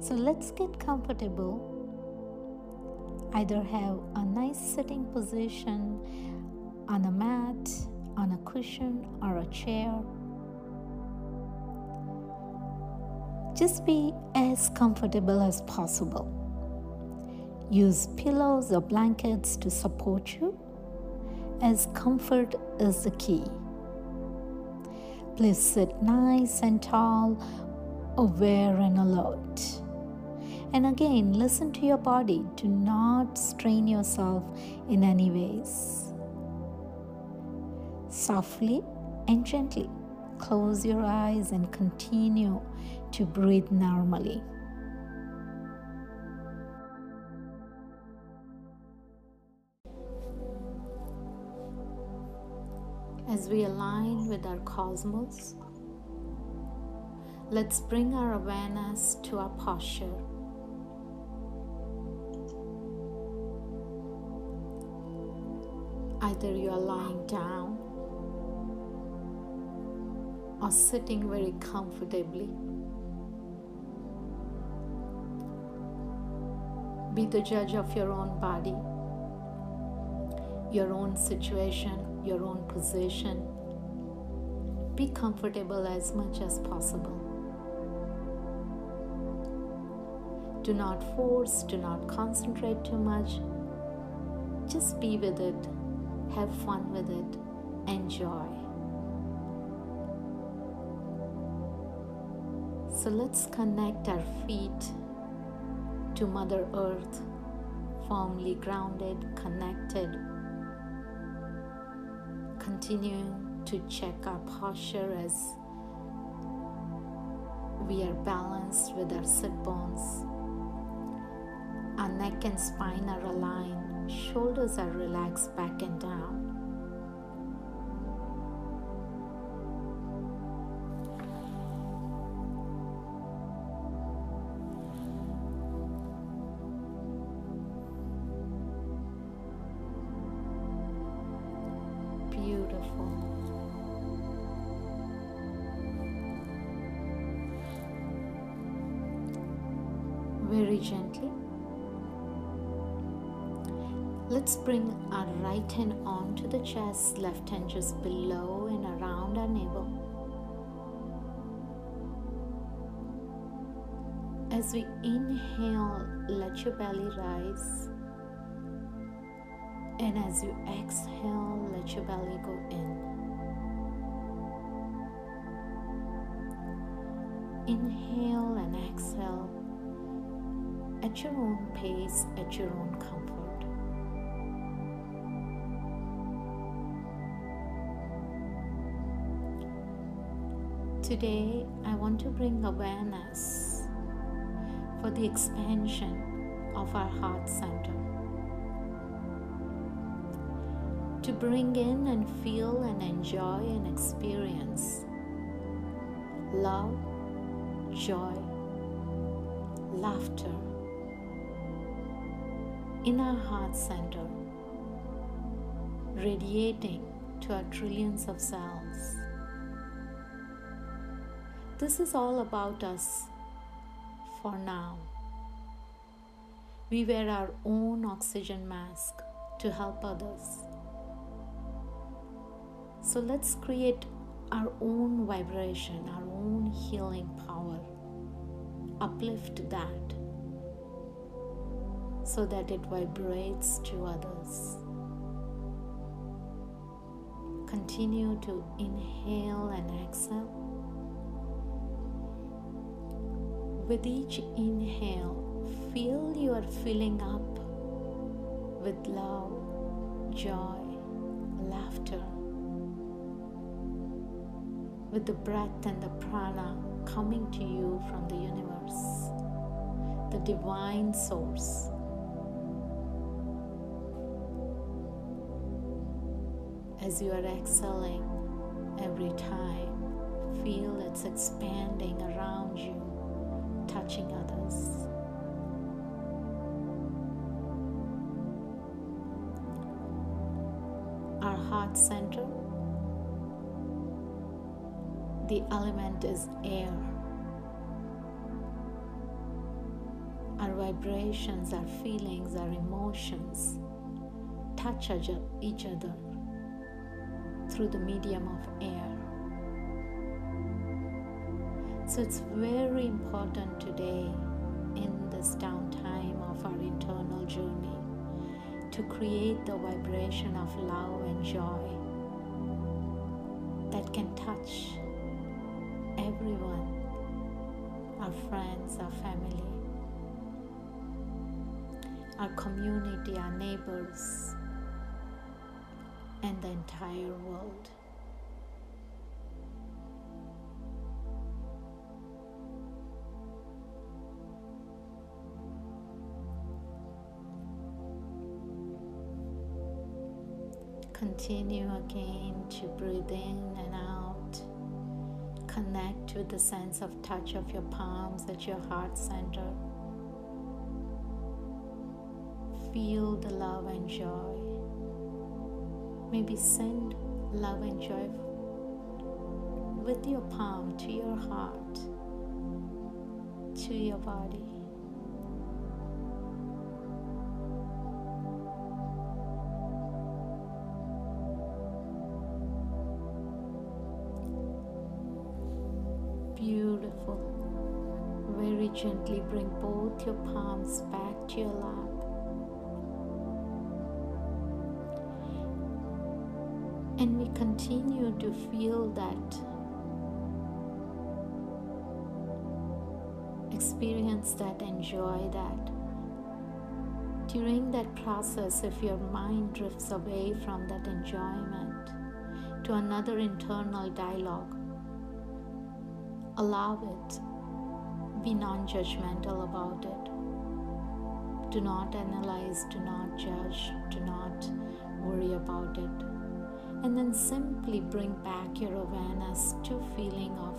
So let's get comfortable. Either have a nice sitting position on a mat, on a cushion, or a chair. Just be as comfortable as possible. Use pillows or blankets to support you, as comfort is the key. Please sit nice and tall, aware and alert. And again, listen to your body. Do not strain yourself in any ways. Softly and gently close your eyes and continue to breathe normally. As we align with our cosmos, let's bring our awareness to our posture. Either you are lying down or sitting very comfortably. Be the judge of your own body, your own situation, your own position. Be comfortable as much as possible. Do not force, do not concentrate too much. Just be with it, have fun with it, enjoy. So let's connect our feet to Mother Earth, firmly grounded, connected continuing to check our posture as we are balanced with our sit bones. Our neck and spine are aligned, shoulders are relaxed back and down. Beautiful. Very gently. Let's bring our right hand onto the chest, left hand just below and around our navel. As we inhale, let your belly rise. And as you exhale, let your belly go in. Inhale and exhale at your own pace, at your own comfort. Today, I want to bring awareness for the expansion of our heart center. To bring in and feel and enjoy and experience love, joy, laughter in our heart center, radiating to our trillions of cells. This is all about us for now. We wear our own oxygen mask to help others. So let's create our own vibration, our own healing power. Uplift that so that it vibrates to others. Continue to inhale and exhale. With each inhale, feel you are filling up with love, joy, laughter. With the breath and the prana coming to you from the universe, the divine source. As you are exhaling every time, feel it's expanding around you, touching others. Our heart center, the element is air. our vibrations, our feelings, our emotions touch each other through the medium of air. So it's very important today in this downtime of our internal journey to create the vibration of love and joy that can touch everyone, our friends, our family, our community, our neighbors, and the entire world. Continue again to breathe in and out. Connect with the sense of touch of your palms at your heart center. Feel the love and joy. Maybe send love and joy with your palm to your heart, to your body. Gently bring both your palms back to your lap. And we continue to feel that experience that, enjoy that. During that process, if your mind drifts away from that enjoyment to another internal dialogue, Allow it. Be non judgmental about it. Do not analyze, do not judge, do not worry about it. And then simply bring back your awareness to feeling of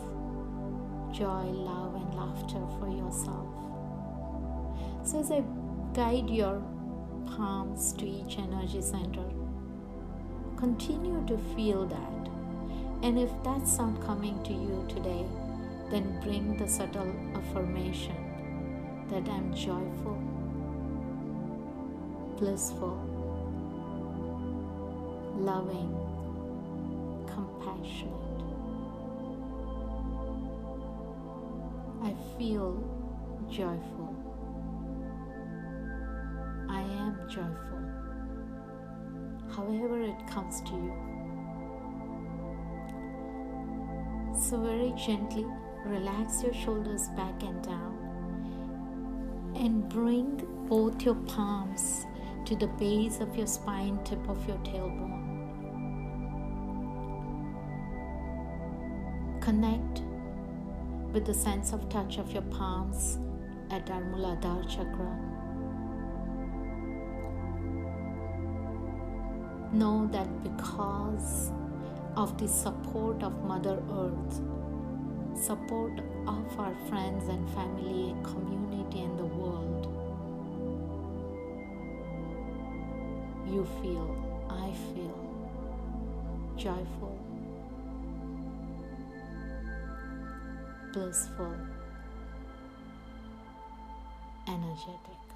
joy, love, and laughter for yourself. So, as I guide your palms to each energy center, continue to feel that. And if that's not coming to you today, then bring the subtle affirmation that I'm joyful, blissful, loving, compassionate. I feel joyful. I am joyful. However, it comes to you. So, very gently Relax your shoulders back and down. And bring both your palms to the base of your spine, tip of your tailbone. Connect with the sense of touch of your palms at our Muladhara chakra. Know that because of the support of Mother Earth, support of our friends and family, community, and the world. You feel, I feel joyful, blissful, energetic.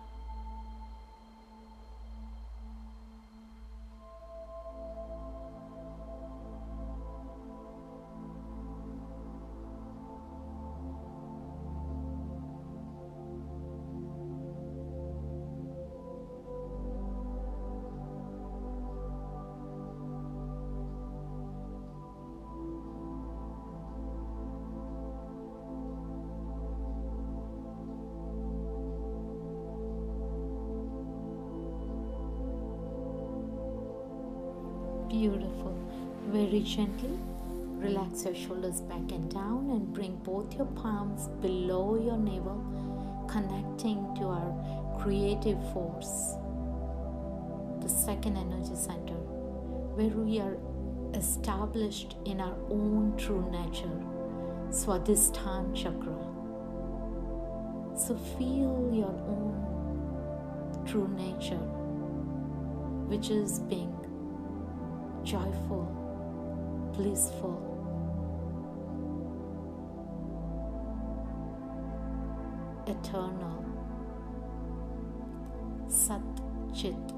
Beautiful. Very gently relax your shoulders back and down and bring both your palms below your navel, connecting to our creative force, the second energy center, where we are established in our own true nature, Swadhisthana chakra. So feel your own true nature, which is being joyful, blissful. Eternal Sat Chit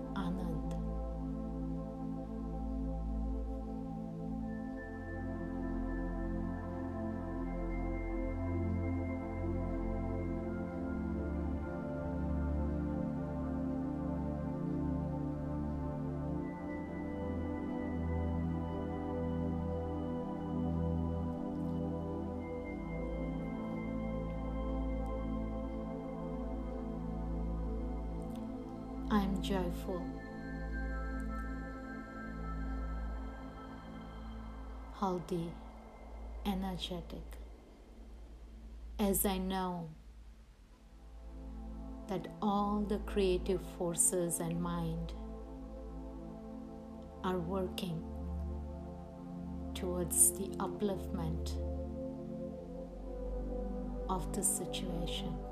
I am joyful, healthy, energetic, as I know that all the creative forces and mind are working towards the upliftment of the situation.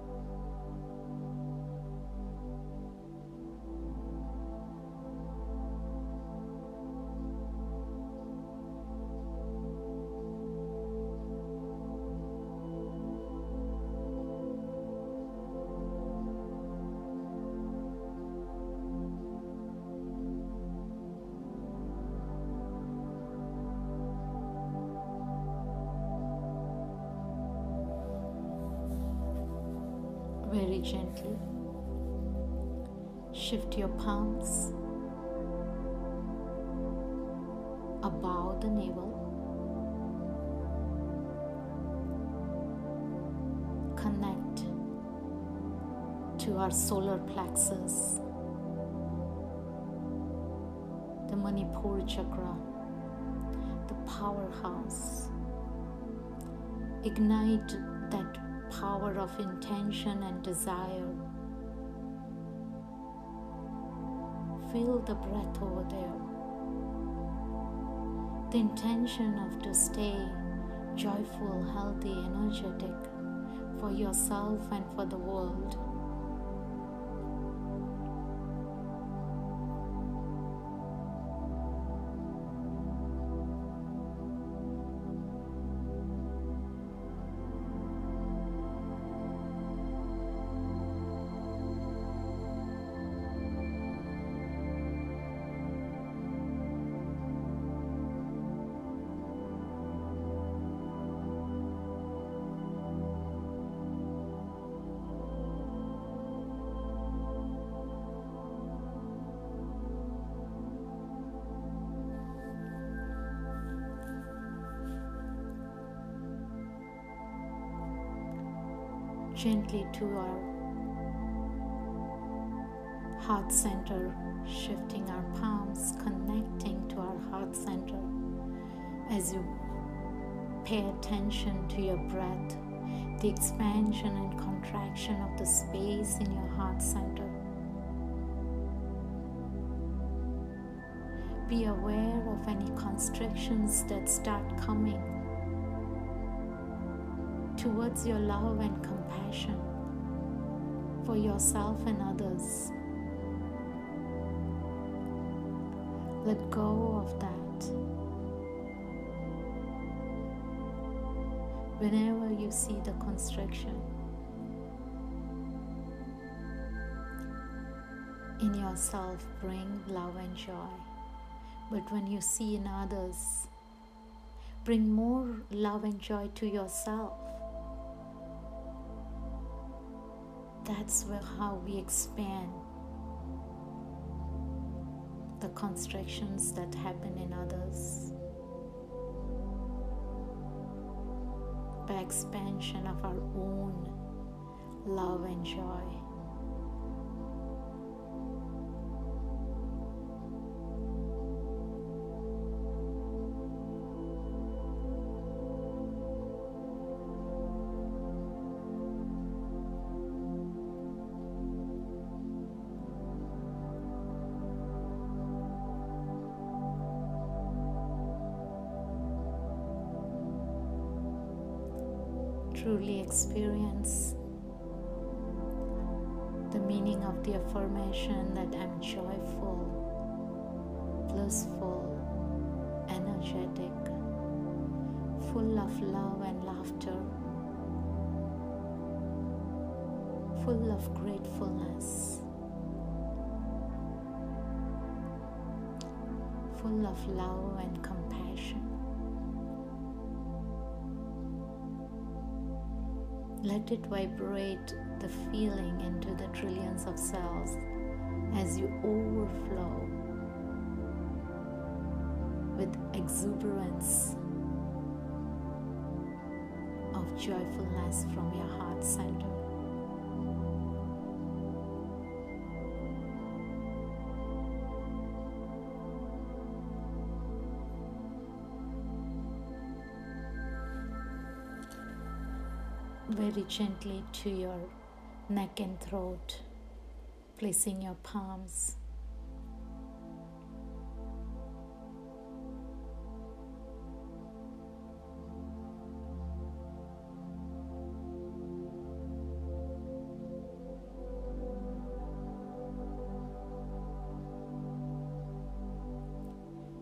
Above the navel. Connect to our solar plexus, the Manipur chakra, the powerhouse. Ignite that power of intention and desire. Feel the breath over there. The intention of to stay joyful, healthy, energetic for yourself and for the world. Gently to our heart center, shifting our palms, connecting to our heart center as you pay attention to your breath, the expansion and contraction of the space in your heart center. Be aware of any constrictions that start coming towards your love and compassion for yourself and others. Let go of that. Whenever you see the constriction in yourself, bring love and joy. But when you see in others, bring more love and joy to yourself. That's where, how we expand the constrictions that happen in others by expansion of our own love and joy. Full of love and compassion. Let it vibrate the feeling into the trillions of cells as you overflow with exuberance of joyfulness from your heart center. Very gently to your neck and throat, placing your palms.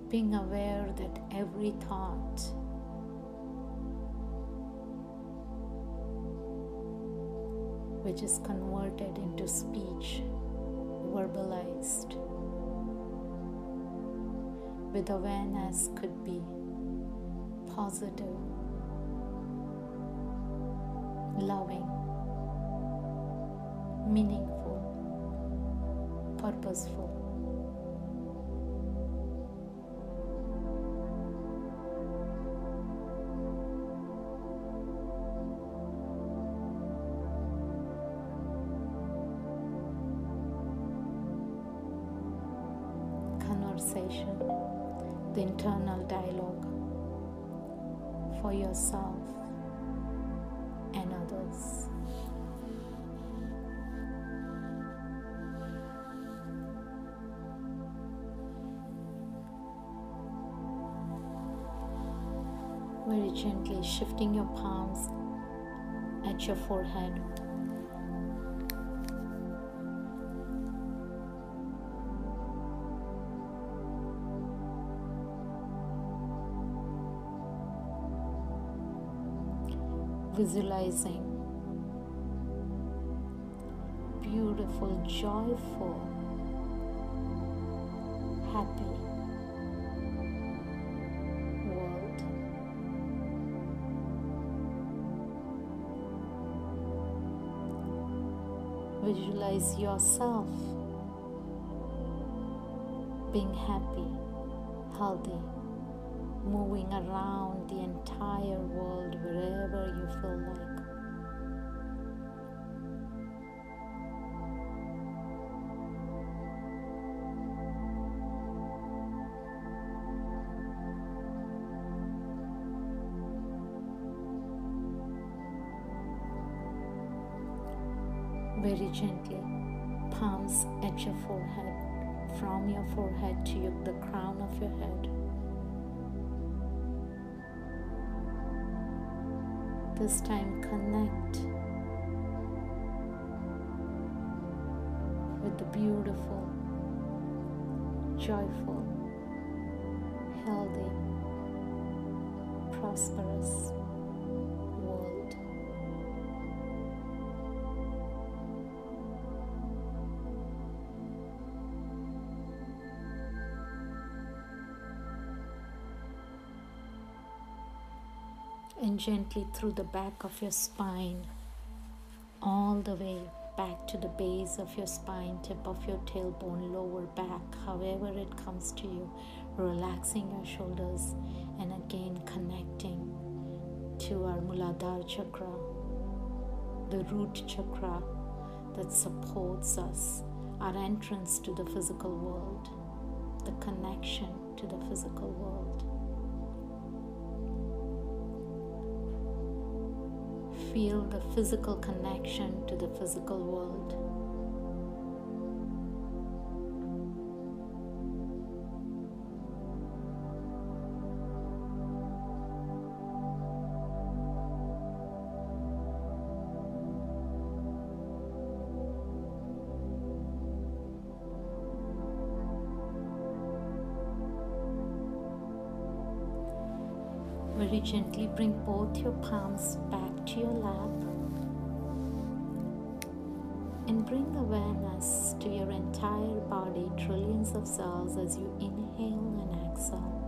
Being aware that every thought which is converted into speech, verbalized, with awareness could be positive, loving, meaningful, purposeful. Shifting your palms at your forehead. Visualizing beautiful, joyful, happy Visualize yourself being happy, healthy moving around the entire world wherever you feel like. This time connect with the beautiful, joyful, healthy, prosperous gently through the back of your spine, all the way back to the base of your spine, tip of your tailbone, lower back, however it comes to you, relaxing your shoulders and again connecting to our Muladhara chakra, the root chakra that supports us, our entrance to the physical world, the connection to the physical world. Feel the physical connection to the physical world. Gently bring both your palms back to your lap. and bring awareness to your entire body, trillions of cells as you inhale and exhale.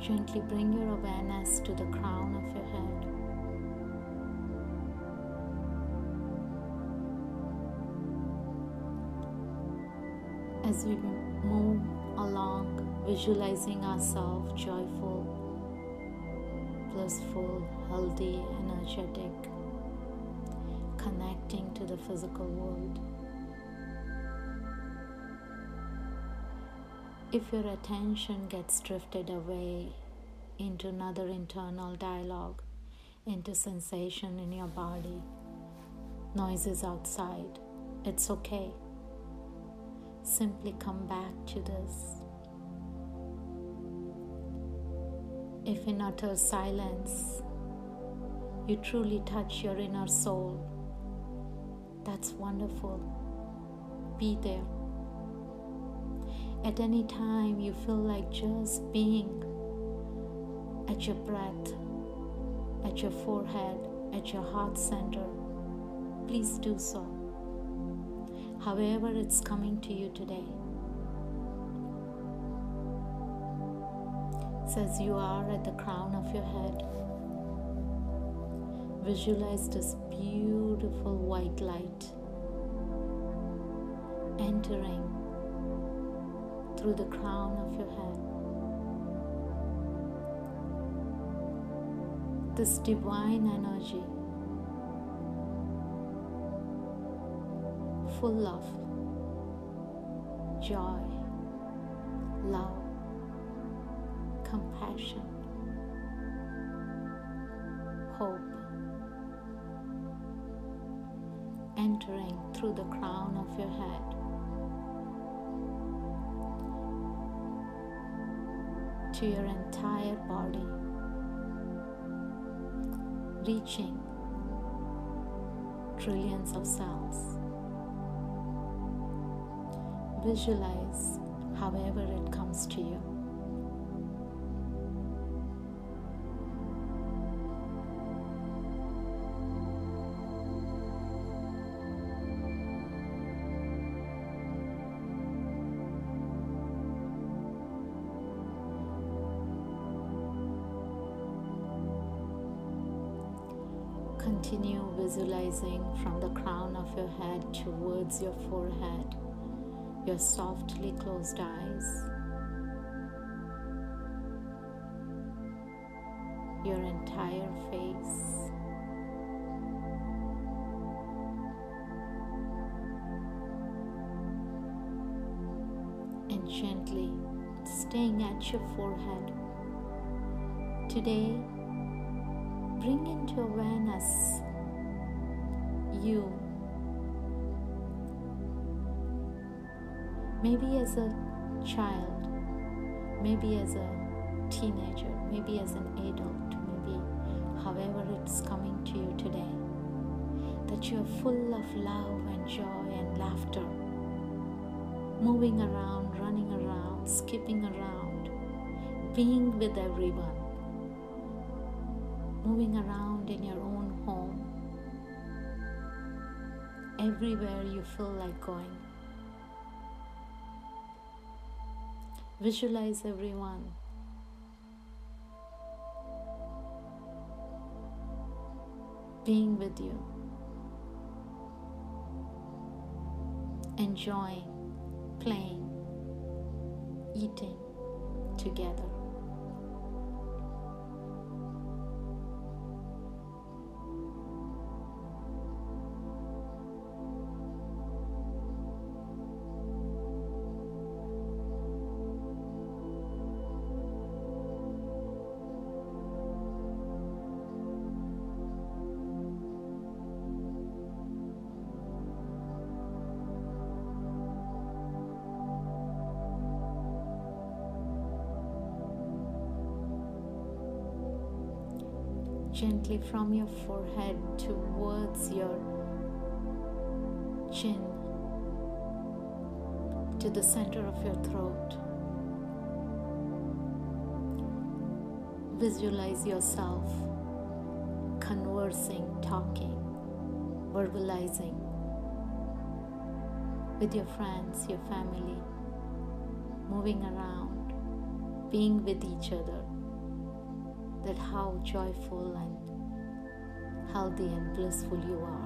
Gently bring your awareness to the crown of your head. As we move along, visualizing ourselves joyful, blissful, healthy, energetic, connecting to the physical world. If your attention gets drifted away into another internal dialogue, into sensation in your body, noises outside, it's okay. Simply come back to this. If in utter silence you truly touch your inner soul, that's wonderful. Be there. At any time you feel like just being at your breath, at your forehead, at your heart center, please do so. However, it's coming to you today. Says you are at the crown of your head. Visualize this beautiful white light entering through the crown of your head. This divine energy, full of joy, love, compassion, hope, entering through the crown of your head. to your entire body, reaching trillions of cells. Visualize however it comes to you. Continue visualizing from the crown of your head towards your forehead, your softly closed eyes, your entire face. And gently staying at your forehead. Today, bring into awareness you. Maybe as a child, maybe as a teenager, maybe as an adult, maybe however it's coming to you today, that you are full of love and joy and laughter, moving around, running around, skipping around, being with everyone moving around in your own home, everywhere you feel like going. Visualize everyone. Being with you, enjoying, playing, eating together. Gently from your forehead towards your chin, to the center of your throat. Visualize yourself conversing, talking, verbalizing with your friends, your family, moving around, being with each other. That how joyful and healthy and blissful you are.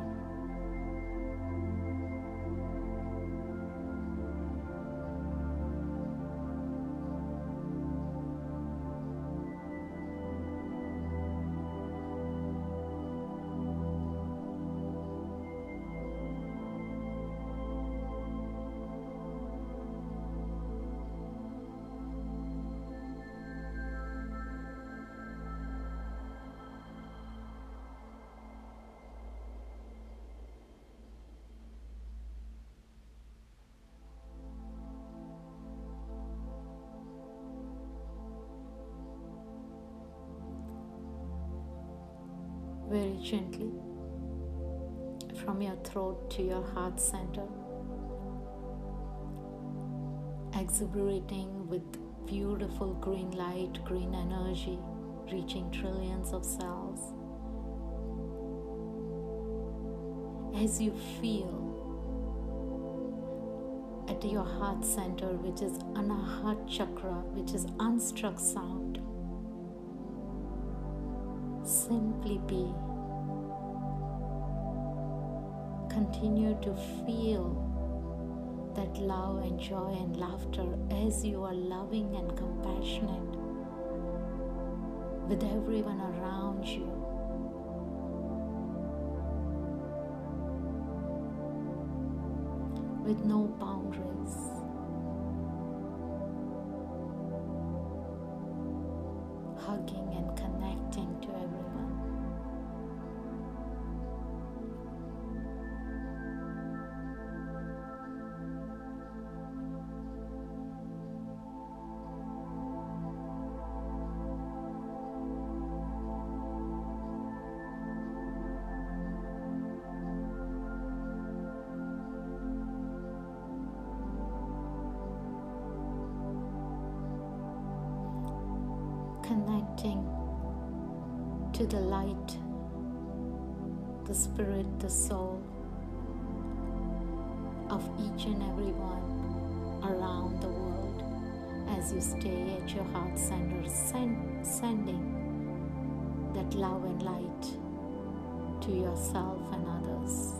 Very gently from your throat to your heart center, exuberating with beautiful green light, green energy, reaching trillions of cells. As you feel at your heart center, which is Anahat Chakra, which is unstruck sound simply be. Continue to feel that love and joy and laughter as you are loving and compassionate with everyone around you. With no boundaries. You stay at your heart center, send, sending that love and light to yourself and others.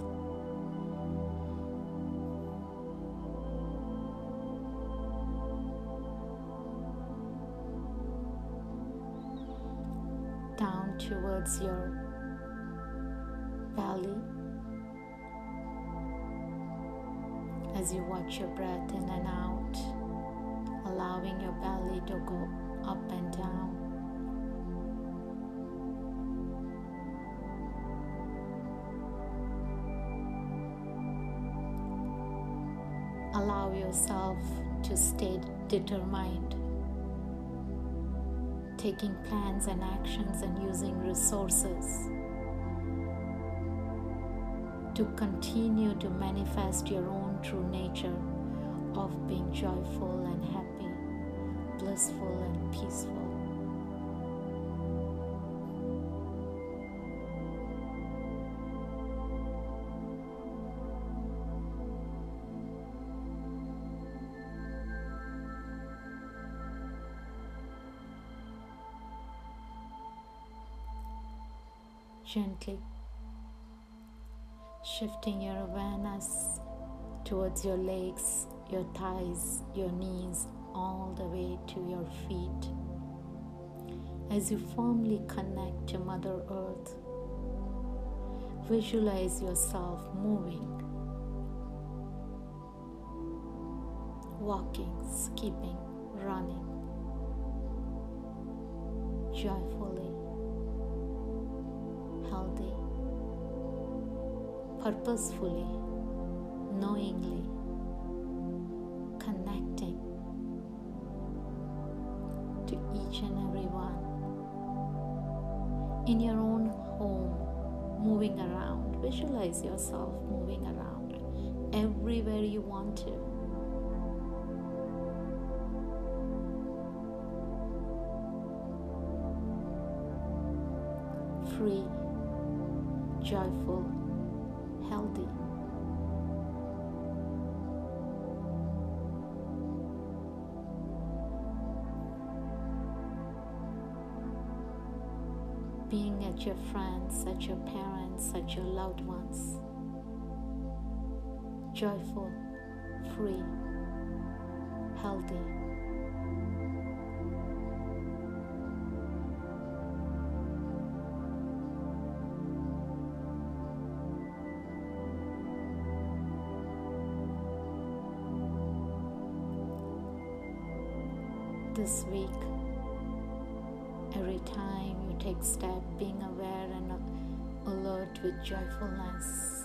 down towards your belly as you watch your breath in and out, allowing your belly to go up and down. Allow yourself to stay determined taking plans and actions and using resources to continue to manifest your own true nature of being joyful and happy, blissful and peaceful. gently shifting your awareness towards your legs, your thighs, your knees, all the way to your feet. As you firmly connect to Mother Earth, visualize yourself moving, walking, skipping, running joyfully healthy, purposefully, knowingly, connecting each and every one. In your own home, moving around, visualize yourself moving around everywhere you want to. Free, joyful, healthy. Being at your friends, at your parents, at your loved ones. Joyful, free, healthy. Joyfulness,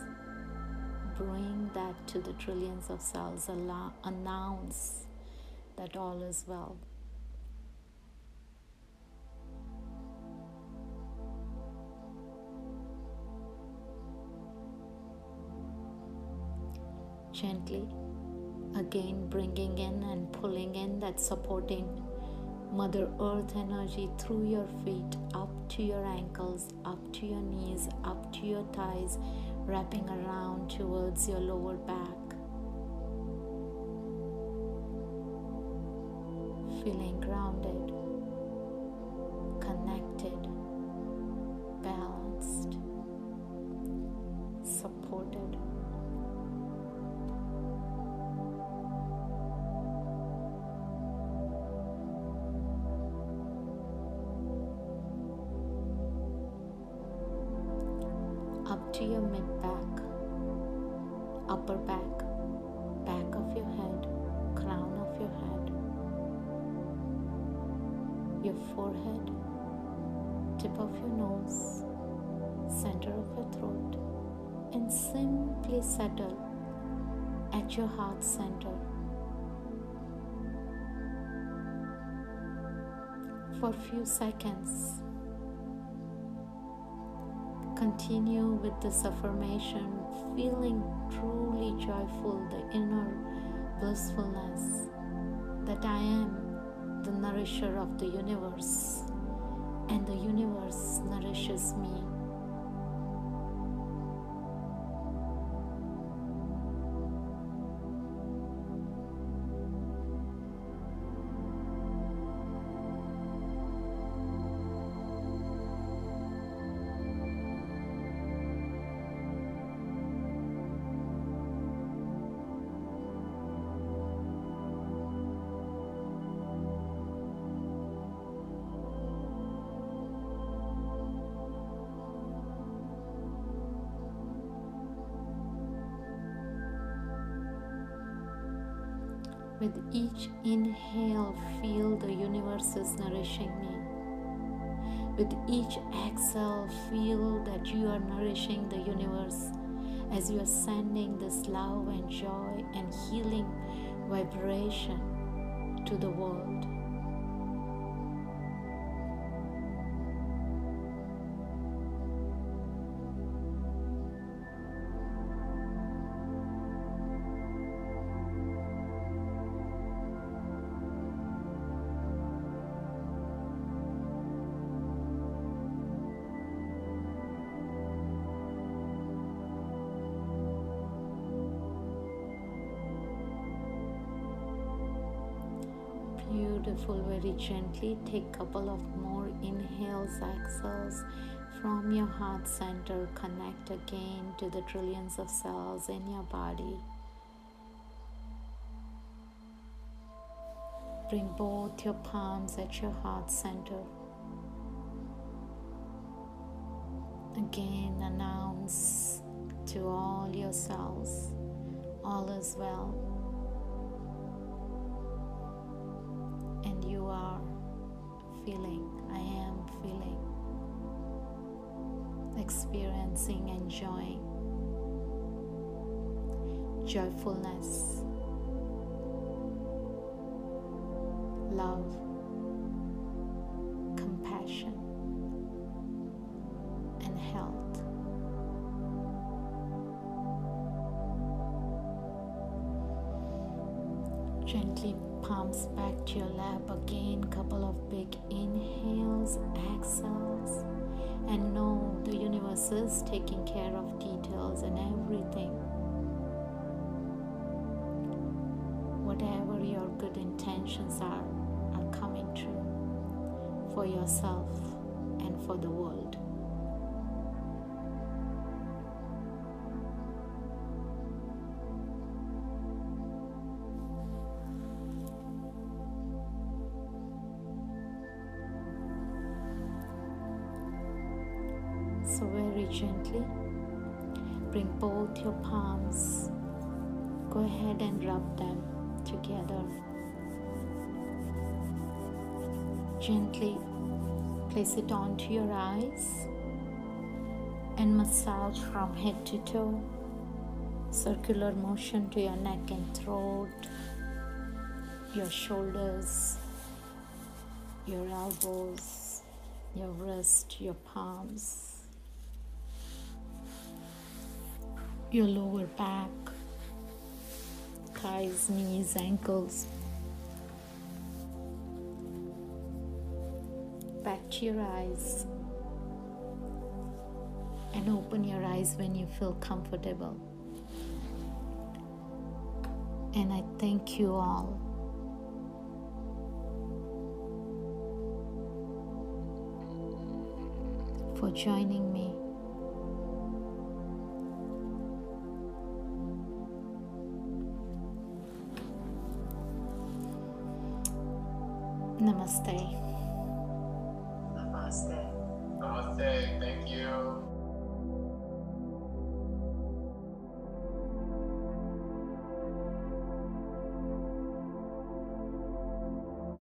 bring that to the trillions of cells. Allow, announce that all is well. Gently Again, bringing in and pulling in that supporting Mother Earth energy through your feet, up to your ankles, up to your knees, up to your thighs, wrapping around towards your lower back. Feeling grounded, connected, your heart center. For a few seconds, continue with this affirmation, feeling truly joyful, the inner blissfulness that I am the nourisher of the universe and the universe nourishes me. With each inhale, feel the universe is nourishing me. With each exhale, feel that you are nourishing the universe as you are sending this love and joy and healing vibration to the world. Beautiful very gently take a couple of more inhales exhales. From your heart center connect again to the trillions of cells in your body. Bring both your palms at your heart center. Again announce to all your cells all is well experiencing, joy, joyfulness, love, compassion, and health. Gently palms back to your lap again couple of big inhales exhales and know the universe is taking care of details and everything. Whatever your good intentions are, are coming true for yourself and for the world. Your palms, go ahead and rub them together. Gently place it onto your eyes and massage from head to toe. Circular motion to your neck and throat, your shoulders, your elbows, your wrist, your palms. Your lower back, thighs, knees, ankles. Back to your eyes and open your eyes when you feel comfortable. And I thank you all. For joining me. Namaste.